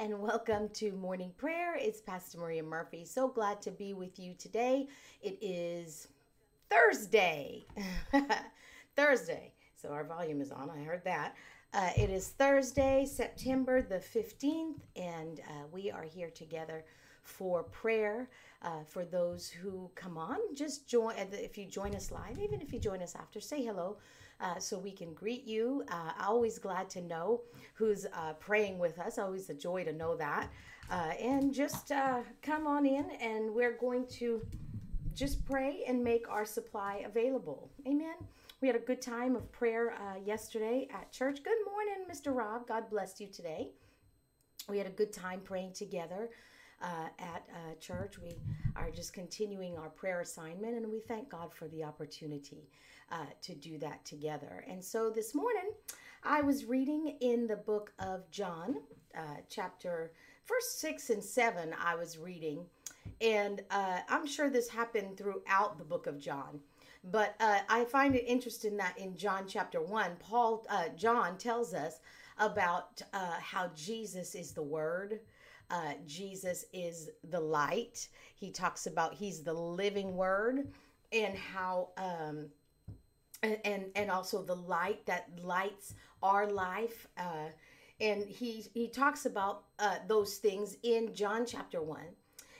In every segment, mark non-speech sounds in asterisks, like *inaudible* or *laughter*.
and welcome to morning prayer. It's Pastor Maria Murphy. So glad to be with you today. It is Thursday. *laughs* Thursday. So our volume is on. I heard that. Uh, it is Thursday, September the 15th, and uh, we are here together for prayer. Uh, for those who come on, just join. If you join us live, even if you join us after, say hello uh, so we can greet you. Uh, always glad to know who's uh, praying with us. Always a joy to know that. Uh, and just uh, come on in, and we're going to just pray and make our supply available. Amen. We had a good time of prayer yesterday at church. Good morning, Mr. Rob. God bless you today. We had a good time praying together. Uh, at uh, church. We are just continuing our prayer assignment, and we thank God for the opportunity uh, to do that together. And so this morning, I was reading in the book of John, uh, chapter first six and seven. I was reading, and uh, I'm sure this happened throughout the book of John. But uh, I find it interesting that in John chapter one, Paul uh, John tells us about uh, how Jesus is the Word. Uh, Jesus is the light. He talks about he's the living Word, and how um, and, and also the light that lights our life uh, and he he talks about uh, those things in john chapter 1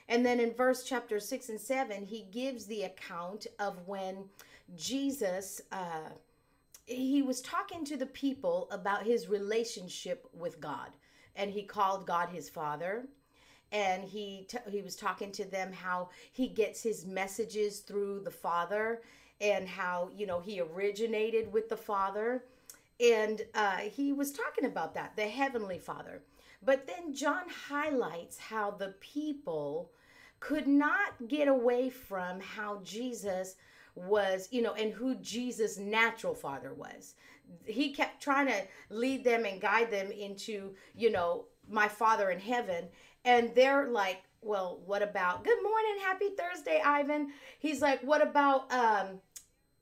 and then in verse chapter 6 and 7 he gives the account of when jesus uh, he was talking to the people about his relationship with god and he called god his father. And he t- he was talking to them how he gets his messages through the father and how you know he originated with the father. And uh, he was talking about that the heavenly father. But then john highlights how the people could not get away from how jesus was you know and who jesus natural father was he kept trying to lead them and guide them into you know my father in heaven. And they're like well what about good morning happy thursday ivan. He's like what about um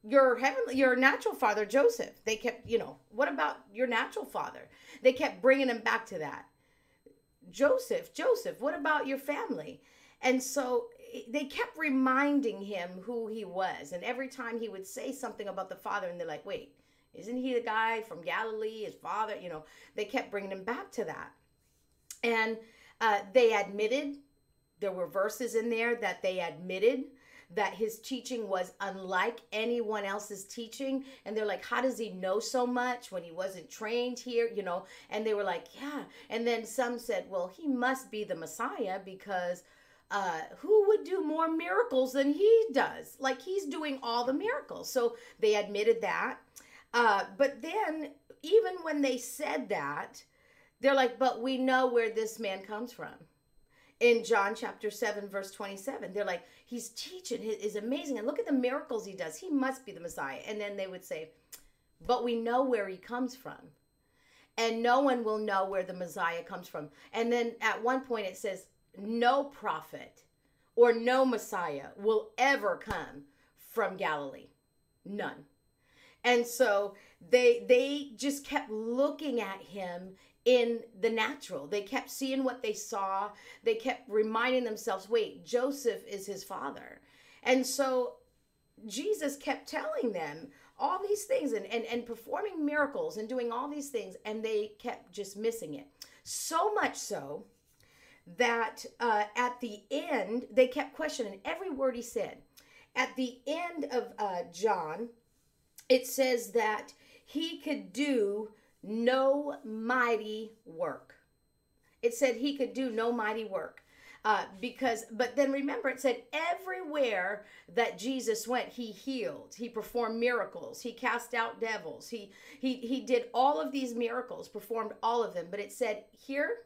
your heavenly your natural father joseph? They kept you know what about your natural father? They kept bringing him back to that. Joseph joseph what about your family? And so eh, they kept reminding him who he was. And every time he would say something about the father and they're like wait isn't he the guy from galilee his father you know they kept bringing him back to that and uh, they admitted there were verses in there that they admitted that his teaching was unlike anyone else's teaching. And they're like, how does he know so much when he wasn't trained here? You know, and they were like, yeah. And then some said, well, he must be the Messiah because uh, who would do more miracles than he does? Like he's doing all the miracles. So they admitted that. Uh, but then, even when they said that, they're like, but we know where this man comes from in John chapter 7, verse 27. They're like, he's teaching, is amazing. And look at the miracles he does. He must be the Messiah. And then they would say, but we know where he comes from. And no one will know where the Messiah comes from. And then at one point it says, no prophet or no Messiah will ever come from Galilee. None. And so they they just kept looking at him in the natural. They kept seeing what they saw. They kept reminding themselves, wait, Joseph is his father. And so Jesus kept telling them all these things and, and, and performing miracles and doing all these things, and they kept just missing it. So much so that uh, at the end, they kept questioning every word he said. At the end of uh, John, it says that he could do no mighty work. It said he could do no mighty work. Uh, because, but then remember, it said everywhere that Jesus went, he healed, he performed miracles, he cast out devils, he he he did all of these miracles, performed all of them. But it said here,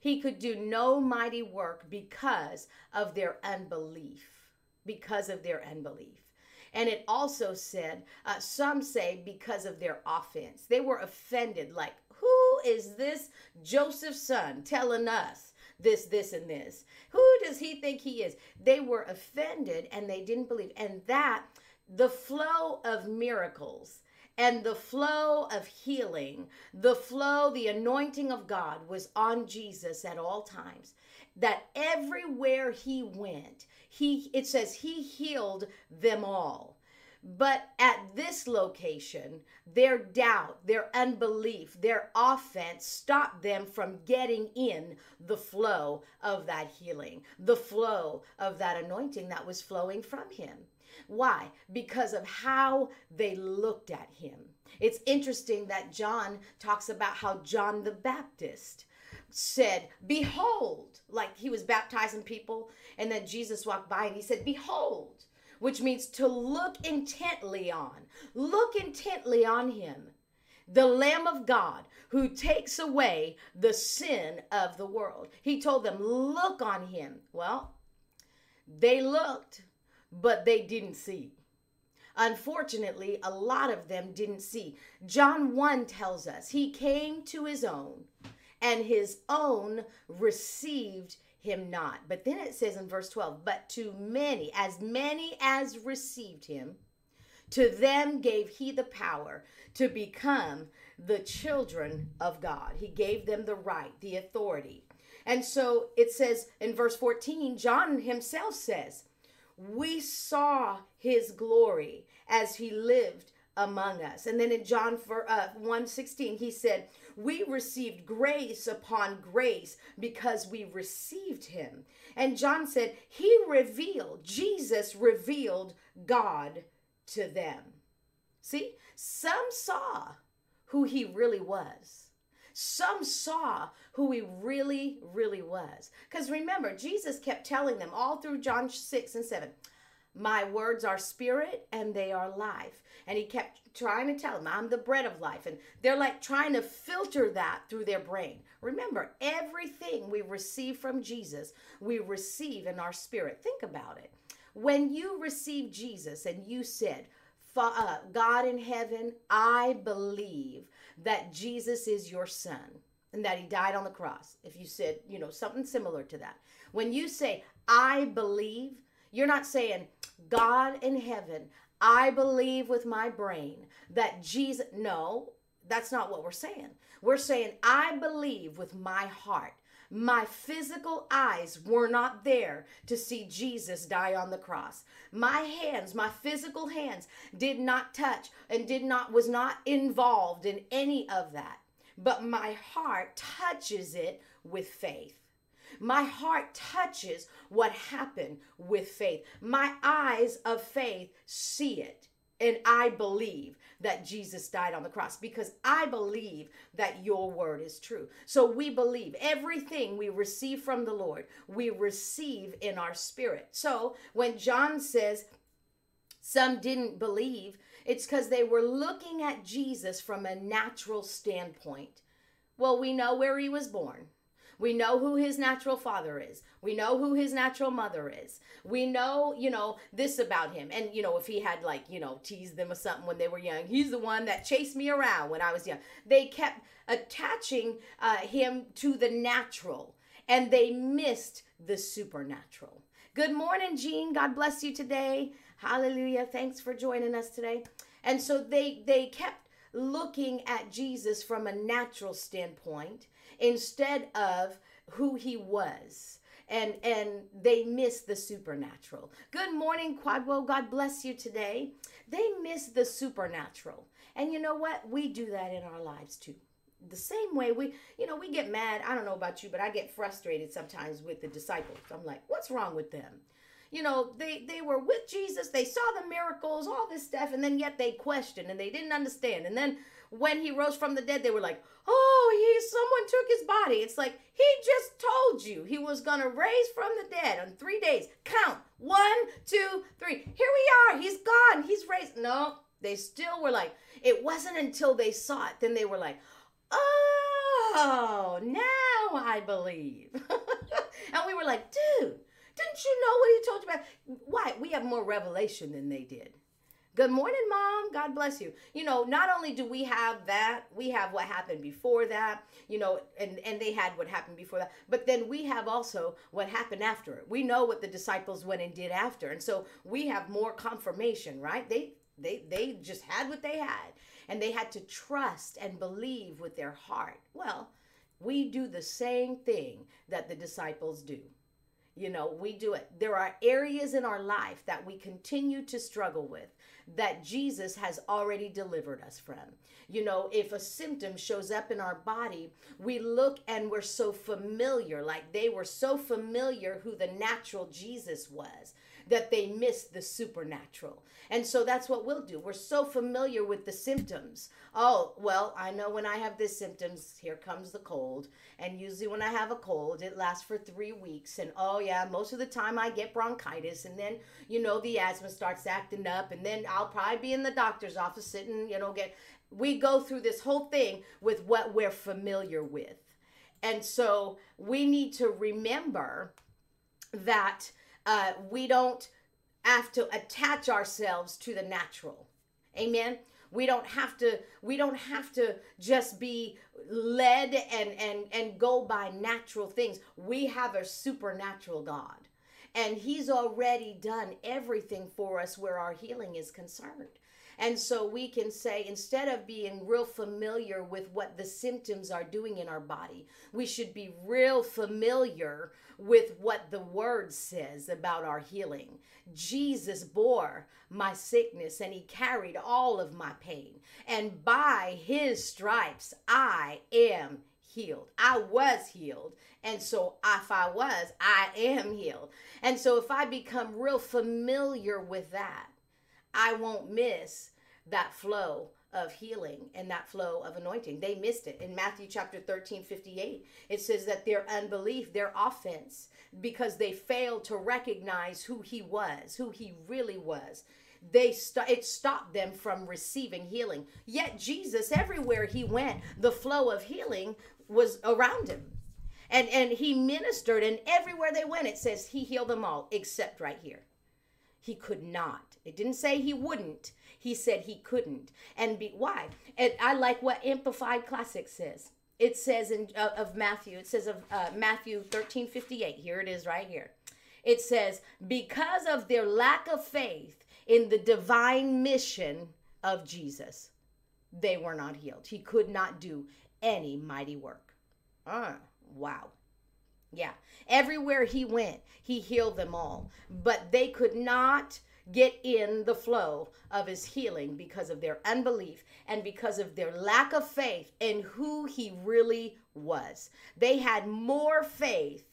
he could do no mighty work because of their unbelief, because of their unbelief. And it also said, uh, some say because of their offense. They were offended, like, who is this Joseph's son telling us? this, this, and this. Who does he think he is? They were offended and they didn't believe. And that, the flow of miracles and the flow of healing, the flow, the anointing of God was on Jesus at all times. That everywhere he went, he it says he healed them all. But at this location, their doubt, their unbelief, their offense stopped them from getting in the flow of that healing, the flow of that anointing that was flowing from him. Why? Because of how they looked at him. It's interesting that John talks about how John the Baptist said, Behold, like he was baptizing people, and then Jesus walked by and he said, Behold, which means to look intently on. Look intently on him, the Lamb of God who takes away the sin of the world. He told them, Look on him. Well, they looked, but they didn't see. Unfortunately, a lot of them didn't see. John 1 tells us he came to his own, and his own received him not. But then it says in verse 12, but to many, as many as received him, to them gave he the power to become the children of God. He gave them the right, the authority. And so it says in verse 14, John himself says, we saw his glory as he lived among us. And then in John uh, 1 16, he said, We received grace upon grace because we received him. And John said, He revealed, Jesus revealed God to them. See, some saw who he really was. Some saw who he really, really was. Because remember, Jesus kept telling them all through John 6 and 7 My words are spirit and they are life. And he kept trying to tell them, I'm the bread of life. And they're like trying to filter that through their brain. Remember, everything we receive from Jesus, we receive in our spirit. Think about it. When you received Jesus and you said, uh, God in heaven, I believe that Jesus is your son and that he died on the cross. If you said, you know, something similar to that. When you say, I believe, you're not saying, God in heaven, I believe with my brain that Jesus. No, that's not what we're saying. We're saying, I believe with my heart my physical eyes were not there to see Jesus die on the cross. My hands, my physical hands did not touch and did not was not involved in any of that. But my heart touches it with faith. My heart touches what happened with faith. My eyes of faith see it and I believe that Jesus died on the cross because I believe that your word is true. So we believe everything we receive from the Lord, we receive in our spirit. So when John says some didn't believe, it's because they were looking at Jesus from a natural standpoint. Well, we know where he was born. We know who his natural father is. We know who his natural mother is. We know, you know, this about him. And, you know, if he had, like, you know, teased them or something when they were young, he's the one that chased me around when I was young. They kept attaching uh, him to the natural and they missed the supernatural. Good morning, Jean. God bless you today. Hallelujah. Thanks for joining us today. And so they they kept looking at Jesus from a natural standpoint instead of who he was. And and they miss the supernatural. Good morning Kwadwo god bless you today. They miss the supernatural. And you know what? We do that in our lives too. The same way we you know we get mad. I don't know about you but i get frustrated sometimes with the disciples. I'm like what's wrong with them you know they they were with jesus they saw the miracles all this stuff and then yet they questioned and they didn't understand and then when he rose from the dead, they were like, oh, he someone took his body. It's like he just told you he was gonna raise from the dead on three days. Count one, two, three. Here we are. He's gone. He's raised. No, they still were like, it wasn't until they saw it, then they were like, oh, now I believe. *laughs* and we were like, dude, you know what he told you about? Why? We have more revelation than they did. Good morning, mom. God bless you. You know, not only do we have that, we have what happened before that, you know, and, and they had what happened before that, but then we have also what happened after it. We know what the disciples went and did after. And so we have more confirmation, right? They they they just had what they had. and they had to trust and believe with their heart. Well, we do the same thing that the disciples do. You know, we do it. There are areas in our life that we continue to struggle with that Jesus has already delivered us from. You know, if a symptom shows up in our body, we look and we're so familiar, like they were so familiar who the natural Jesus was that they miss the supernatural. And so that's what we'll do. We're so familiar with the symptoms. Oh, well, I know when I have this symptoms, here comes the cold. And usually when I have a cold, it lasts for three weeks. And oh, yeah, most of the time I get bronchitis. And then, you know, the asthma starts acting up. And then I'll probably be in the doctor's office sitting, you know, get. We go through this whole thing with what we're familiar with. And so we need to remember that uh, we don't have to attach ourselves to the natural. Amen. We don't have to we don't have to just be led and and and go by natural things. We have a supernatural God. And he's already done everything for us where our healing is concerned. And so we can say, instead of being real familiar with what the symptoms are doing in our body, we should be real familiar with what the word says about our healing. Jesus bore my sickness and he carried all of my pain. And by his stripes, I am healed. I was healed. And so if I was, I am healed. And so if I become real familiar with that, I won't miss that flow of healing and that flow of anointing. They missed it. In Matthew chapter 13, 58, it says that their unbelief, their offense, because they failed to recognize who he was, who he really was. They st- it stopped them from receiving healing. Yet Jesus, everywhere he went, the flow of healing was around him. And and he ministered, and everywhere they went, it says he healed them all, except right here. He could not. It didn't say he wouldn't. He said he couldn't. And be, why? And I like what Amplified Classic says. It says in uh, of Matthew, it says of uh, Matthew 13 58. Here it is right here. It says, because of their lack of faith in the divine mission of Jesus, they were not healed. He could not do any mighty work. Ah, wow. Yeah. Everywhere he went, he healed them all. But they could not get in the flow of his healing because of their unbelief and because of their lack of faith in who he really was. They had more faith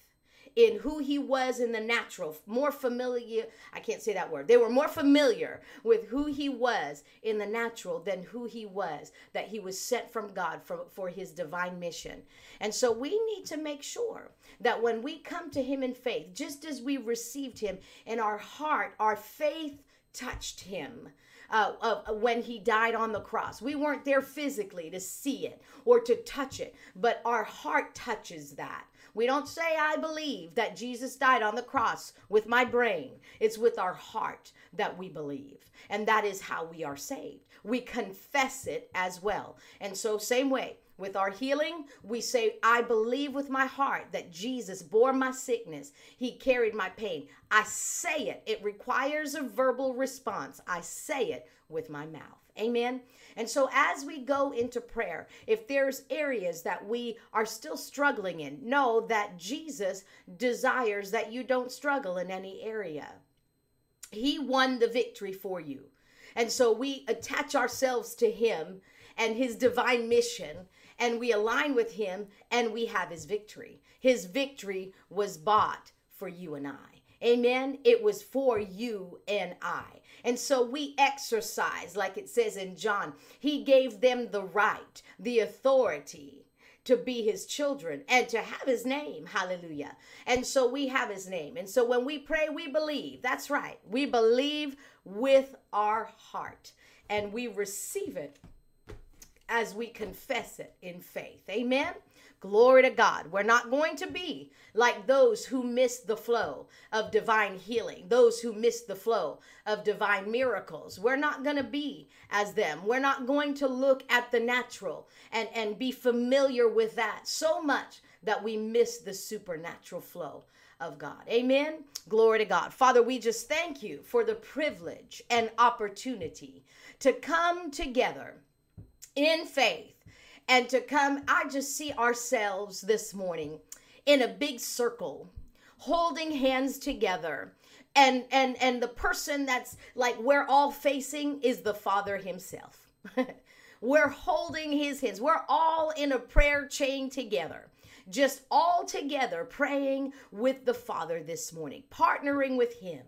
in who he was in the natural, more familiar, I can't say that word. They were more familiar with who he was in the natural than who he was, that he was sent from God for, for his divine mission. And so we need to make sure that when we come to him in faith, just as we received him in our heart, our faith touched him. Uh, uh, when he died on the cross. We weren't there physically to see it or to touch it, but our heart touches that. We don't say, I believe that Jesus died on the cross with my brain. It's with our heart that we believe. And that is how we are saved. We confess it as well. And so, same way, with our healing, we say, I believe with my heart that Jesus bore my sickness. He carried my pain. I say it. It requires a verbal response. I say it with my mouth. Amen. And so as we go into prayer, if there's areas that we are still struggling in, know that Jesus desires that you don't struggle in any area. He won the victory for you. And so we attach ourselves to him and his divine mission and we align with him and we have his victory. His victory was bought for you and I. Amen. It was for you and I. And so we exercise, like it says in John, he gave them the right, the authority to be his children and to have his name. Hallelujah. And so we have his name. And so when we pray, we believe. That's right. We believe with our heart and we receive it as we confess it in faith. Amen. Glory to God. We're not going to be like those who miss the flow of divine healing, those who miss the flow of divine miracles. We're not going to be as them. We're not going to look at the natural and, and be familiar with that so much that we miss the supernatural flow of God. Amen. Glory to God. Father, we just thank you for the privilege and opportunity to come together in faith and to come. I just see ourselves this morning in a big circle, holding hands together. And and and the person that's like we're all facing is the Father Himself. *laughs* we're holding His hands. We're all in a prayer chain together just all together praying with the Father this morning, partnering with Him.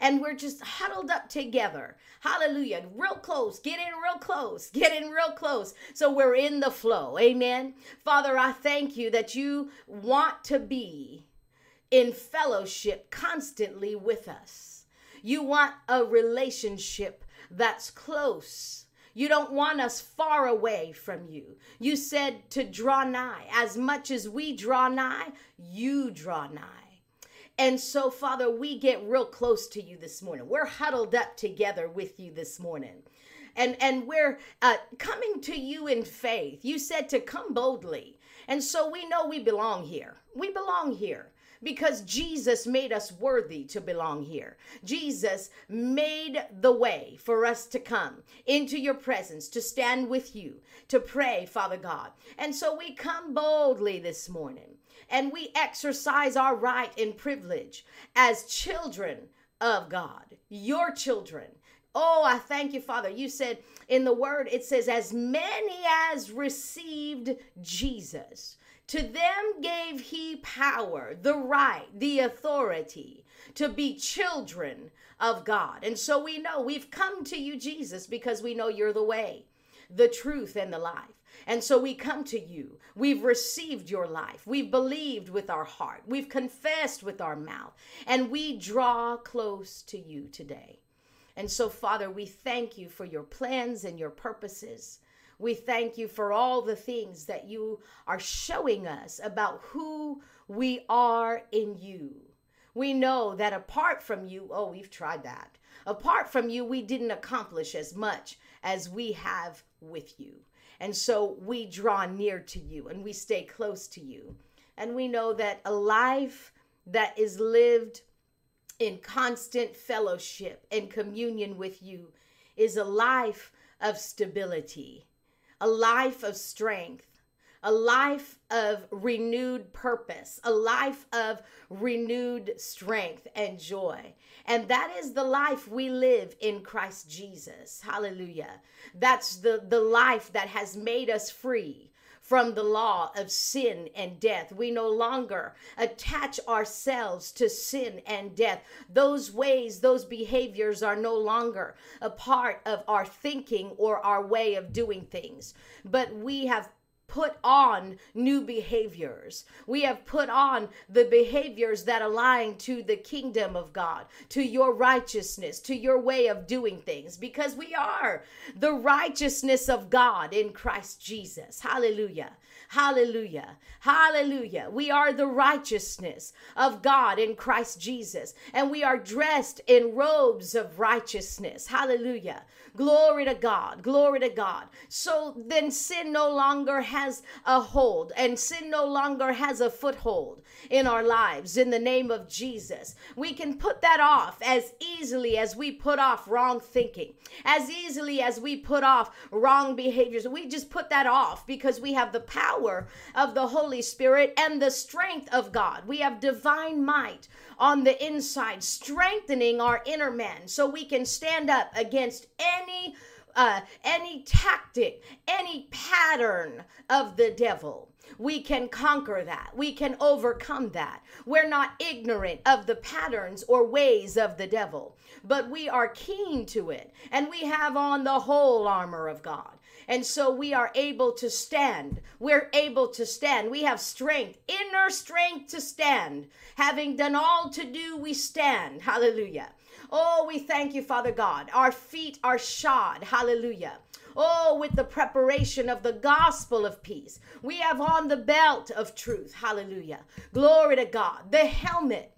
And we're just huddled up together. Hallelujah. Real close. Get in real close. *laughs* Get in real close. So we're in the flow. Amen. Father, I thank you that you want to be in fellowship constantly with us. You want a relationship that's close you don't want us far away from you. You said to draw nigh. As much as we draw nigh, you draw nigh. And so, Father, we get real close to you this morning. We're huddled up together with you this morning. And, and we're uh, coming to you in faith. You said to come boldly. And so we know we belong here. We belong here because Jesus made us worthy to belong here. Jesus made the way for us to come into your presence, to stand with you, to pray, Father God. And so we come boldly this morning and we exercise our right and privilege as children of God, your children. Oh, I thank you, Father. You said in the word, it says, as many as received Jesus. To them gave he power, the right, the authority to be children of God. And so we know we've come to you, Jesus, because we know you're the way, the truth, and the life. And so we come to you. We've received your life. We've believed with our heart. We've confessed with our mouth. And we draw close to you today. And so, Father, we thank you for your plans and your purposes. We thank you for all the things that you are showing us about who we are in you. We know that apart from you, oh, we've tried that. Apart from you, we didn't accomplish as much as we have with you. And so we draw near to you and we stay close to you. And we know that a life that is lived in constant fellowship and communion with you is a life of stability a life of strength, a life of renewed purpose, a life of renewed strength and joy. And that is the life we live in Christ Jesus. Hallelujah. That's the, the life that has made us free from the law of sin and death. We no longer attach ourselves to sin and death. Those ways, those behaviors are no longer a part of our thinking or our way of doing things, but we have put on new behaviors. We have put on the behaviors that align to the kingdom of God, to your righteousness, to your way of doing things, because we are the righteousness of God in Christ Jesus. Hallelujah. Hallelujah. Hallelujah. We are the righteousness of God in Christ Jesus, and we are dressed in robes of righteousness. Hallelujah. Glory to God. Glory to God. So then sin no longer has a hold, and sin no longer has a foothold in our lives in the name of Jesus. We can put that off as easily as we put off wrong thinking, as easily as we put off wrong behaviors. We just put that off because we have the power of the Holy Spirit and the strength of God. We have divine might on the inside, strengthening our inner man so we can stand up against any uh, any tactic, any pattern of the devil. We can conquer that. We can overcome that. We're not ignorant of the patterns or ways of the devil, but we are keen to it. And we have on the whole armor of God. And so we are able to stand. We're able to stand. We have strength, inner strength to stand. Having done all to do, we stand. Hallelujah. Oh, we thank you, Father God. Our feet are shod. Hallelujah. Oh, with the preparation of the gospel of peace. We have on the belt of truth. Hallelujah. Glory to God. The helmet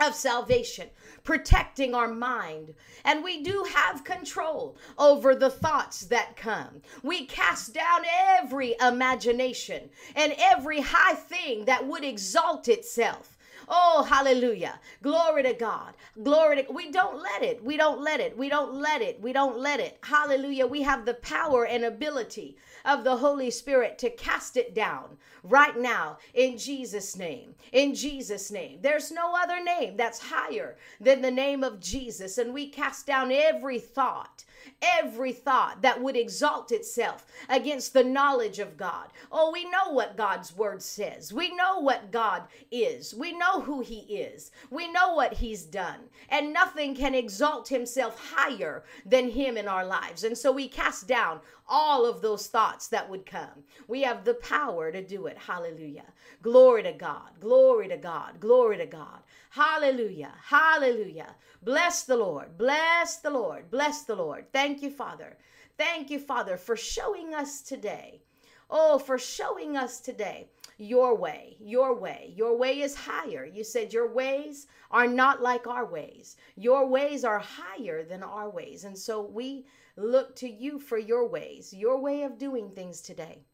of salvation, protecting our mind. And we do have control over the thoughts that come. We cast down every imagination and every high thing that would exalt itself Oh, hallelujah. Glory to God. Glory to We don't let it. We don't let it. We don't let it. We don't let it. Hallelujah. We have the power and ability of the Holy Spirit to cast it down right now in Jesus' name. In Jesus' name. There's no other name that's higher than the name of Jesus. And we cast down every thought every thought that would exalt itself against the knowledge of God. Oh, we know what God's word says. We know what God is. We know who He is. We know what He's done. And nothing can exalt Himself higher than Him in our lives. And so we cast down all of those thoughts that would come. We have the power to do it. Hallelujah. Glory to God. Glory to God. Glory to God. Hallelujah. Hallelujah. Bless the Lord. Bless the Lord. Bless the Lord. Thank you, Father. Thank you, Father, for showing us today. Oh, for showing us today your way, your way. Your way is higher. You said your ways are not like our ways. Your ways are higher than our ways. And so we look to you for your ways, your way of doing things today.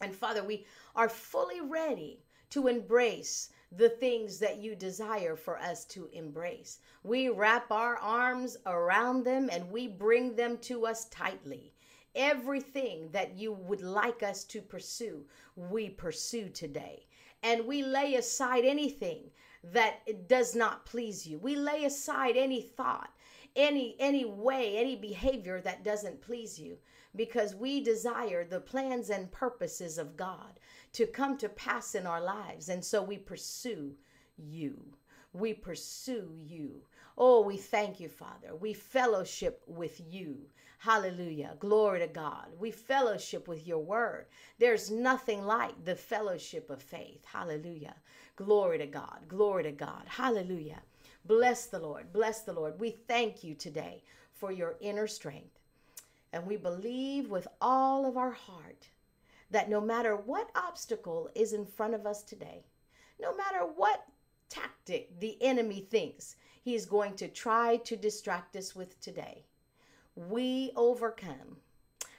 And Father, we are fully ready to embrace the things that you desire for us to embrace. We wrap our arms around them and we bring them to us tightly. Everything that you would like us to pursue, we pursue today. And we lay aside anything that does not please you. We lay aside any thought, any any way, any behavior that doesn't please you because we desire the plans and purposes of God to come to pass in our lives. And so we pursue you. We pursue you. Oh, we thank you, Father. We fellowship with you. Hallelujah. Glory to God. We fellowship with your word. There's nothing like the fellowship of faith. Hallelujah. Glory to God. Glory to God. Hallelujah. Bless the Lord. Bless the Lord. We thank you today for your inner strength. And we believe with all of our heart that no matter what obstacle is in front of us today, no matter what tactic the enemy thinks he is going to try to distract us with today, we overcome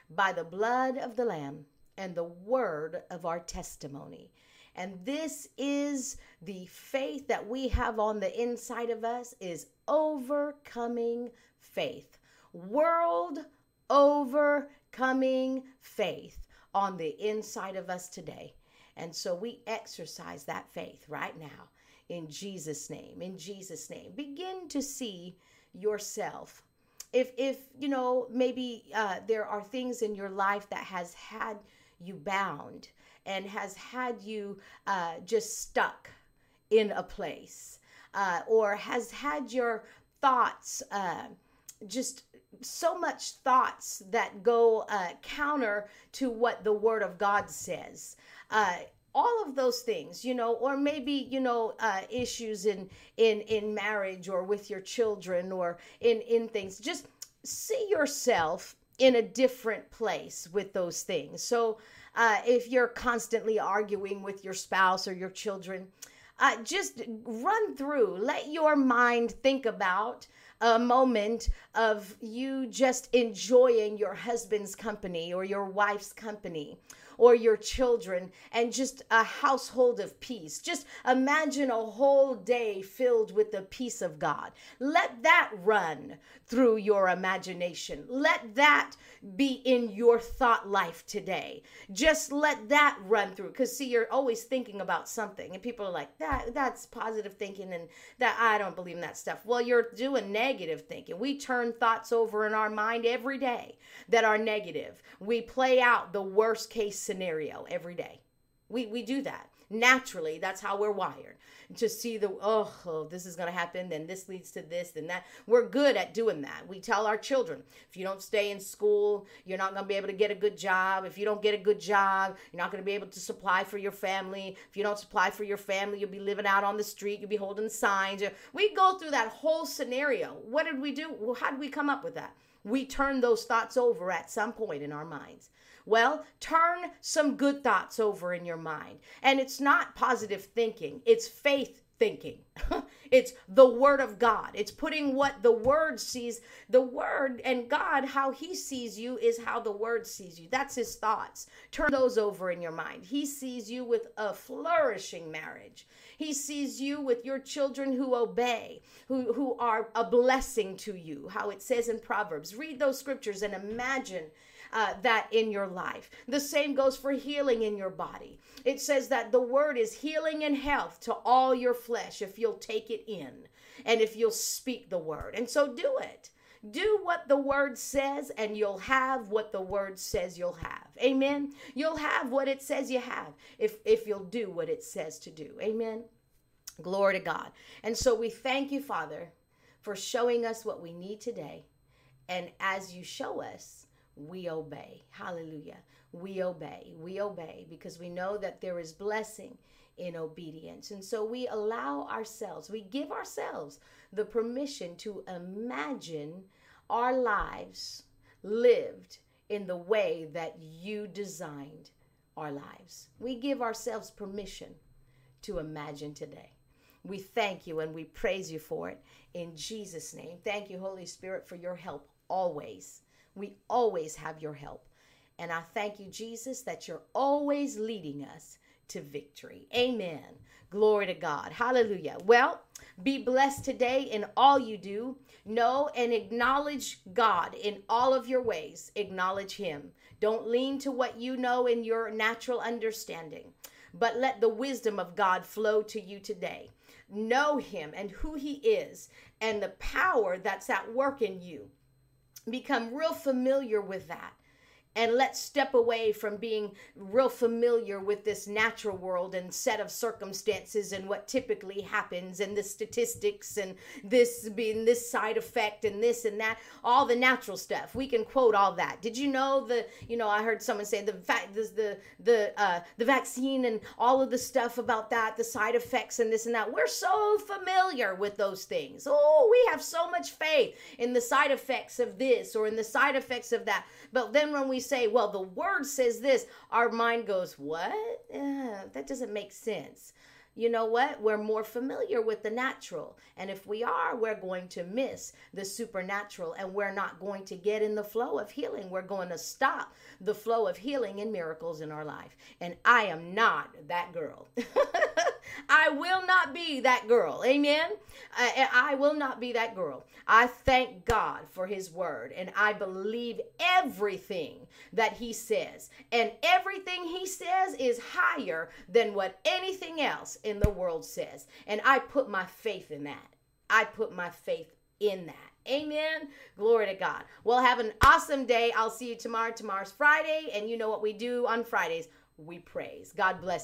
by the blood of the Lamb and the word of our testimony. And this is the faith that we have on the inside of us is overcoming faith. World overcoming faith on the inside of us today. And so we exercise that faith right now in Jesus' name. In Jesus' name. Begin to see yourself. If, if you know, maybe uh, there are things in your life that has had you bound and has had you uh, just stuck in a place uh, or has had your thoughts uh, just so much thoughts that go uh, counter to what the word of god says. Uh, all of those things you know or maybe you know uh, issues in in in marriage or with your children or in in things. Just see yourself in a different place with those things. So uh, if you're constantly arguing with your spouse or your children uh, just run through let your mind think about a moment of you just enjoying your husband's company or your wife's company or your children and just a household of peace. Just imagine a whole day filled with the peace of God. Let that run through your imagination. Let that be in your thought life today. Just let that run through cuz see you're always thinking about something and people are like that that's positive thinking and that I don't believe in that stuff. Well, you're doing negative thinking. We turn thoughts over in our mind every day that are negative. We play out the worst case scenario every day. We, we do that naturally. That's how we're wired to see the, oh, oh this is going to happen, then this leads to this, then that. We're good at doing that. We tell our children if you don't stay in school, you're not going to be able to get a good job. If you don't get a good job, you're not going to be able to supply for your family. If you don't supply for your family, you'll be living out on the street, you'll be holding signs. We go through that whole scenario. What did we do? How did we come up with that? We turn those thoughts over at some point in our minds. Well, turn some good thoughts over in your mind. And it's not positive thinking, it's faith thinking. *laughs* it's the word of God. It's putting what the word sees. The word and God, how he sees you is how the word sees you. That's his thoughts. Turn those over in your mind. He sees you with a flourishing marriage. He sees you with your children who obey, who, who are a blessing to you, how it says in Proverbs. Read those scriptures and imagine uh, that in your life. The same goes for healing in your body. It says that the word is healing and health to all your flesh if you'll take it in and if you'll speak the word. And so do it. Do what the word says, and you'll have what the word says you'll have. Amen. You'll have what it says you have if, if you'll do what it says to do. Amen. Glory to God. And so we thank you, Father, for showing us what we need today. And as you show us, we obey. Hallelujah. We obey. We obey because we know that there is blessing in obedience. And so we allow ourselves, we give ourselves the permission to imagine our lives lived in the way that you designed our lives. We give ourselves permission to imagine today. We thank you and we praise you for it in Jesus' name. Thank you, Holy Spirit, for your help always. We always have your help. And I thank you, Jesus, that you're always leading us to victory. Amen. Glory to God. Hallelujah. Well, be blessed today in all you do. Know and acknowledge God in all of your ways. Acknowledge Him. Don't lean to what you know in your natural understanding, but let the wisdom of God flow to you today. Know Him and who He is and the power that's at work in you. Become real familiar with that and let's step away from being real familiar with this natural world and set of circumstances and what typically happens and the statistics and this being this side effect and this and that all the natural stuff. We can quote all that. Did you know the you know i heard someone say the fact the the the, uh, the vaccine and all of the stuff about that the side effects and this and that. We're so familiar with those things. Oh we have so much faith in the side effects of this or in the side effects of that. But then when we say, well, the word says this, our mind goes, what? Uh, that doesn't make sense. You know what? We're more familiar with the natural. And if we are, we're going to miss the supernatural and we're not going to get in the flow of healing. We're going to stop the flow of healing and miracles in our life. And I am not that girl. *laughs* I will not be that girl. Amen. Uh, I, I, will not be that girl. I thank God for his word and I believe everything that he says. And everything he says is higher than what anything else in the world says. And I put my faith in that. I put my faith in that. Amen. Glory to God. Well, have an awesome day. I'll see you tomorrow. Tomorrow's Friday, and you know what we do on Fridays. We praise. God bless.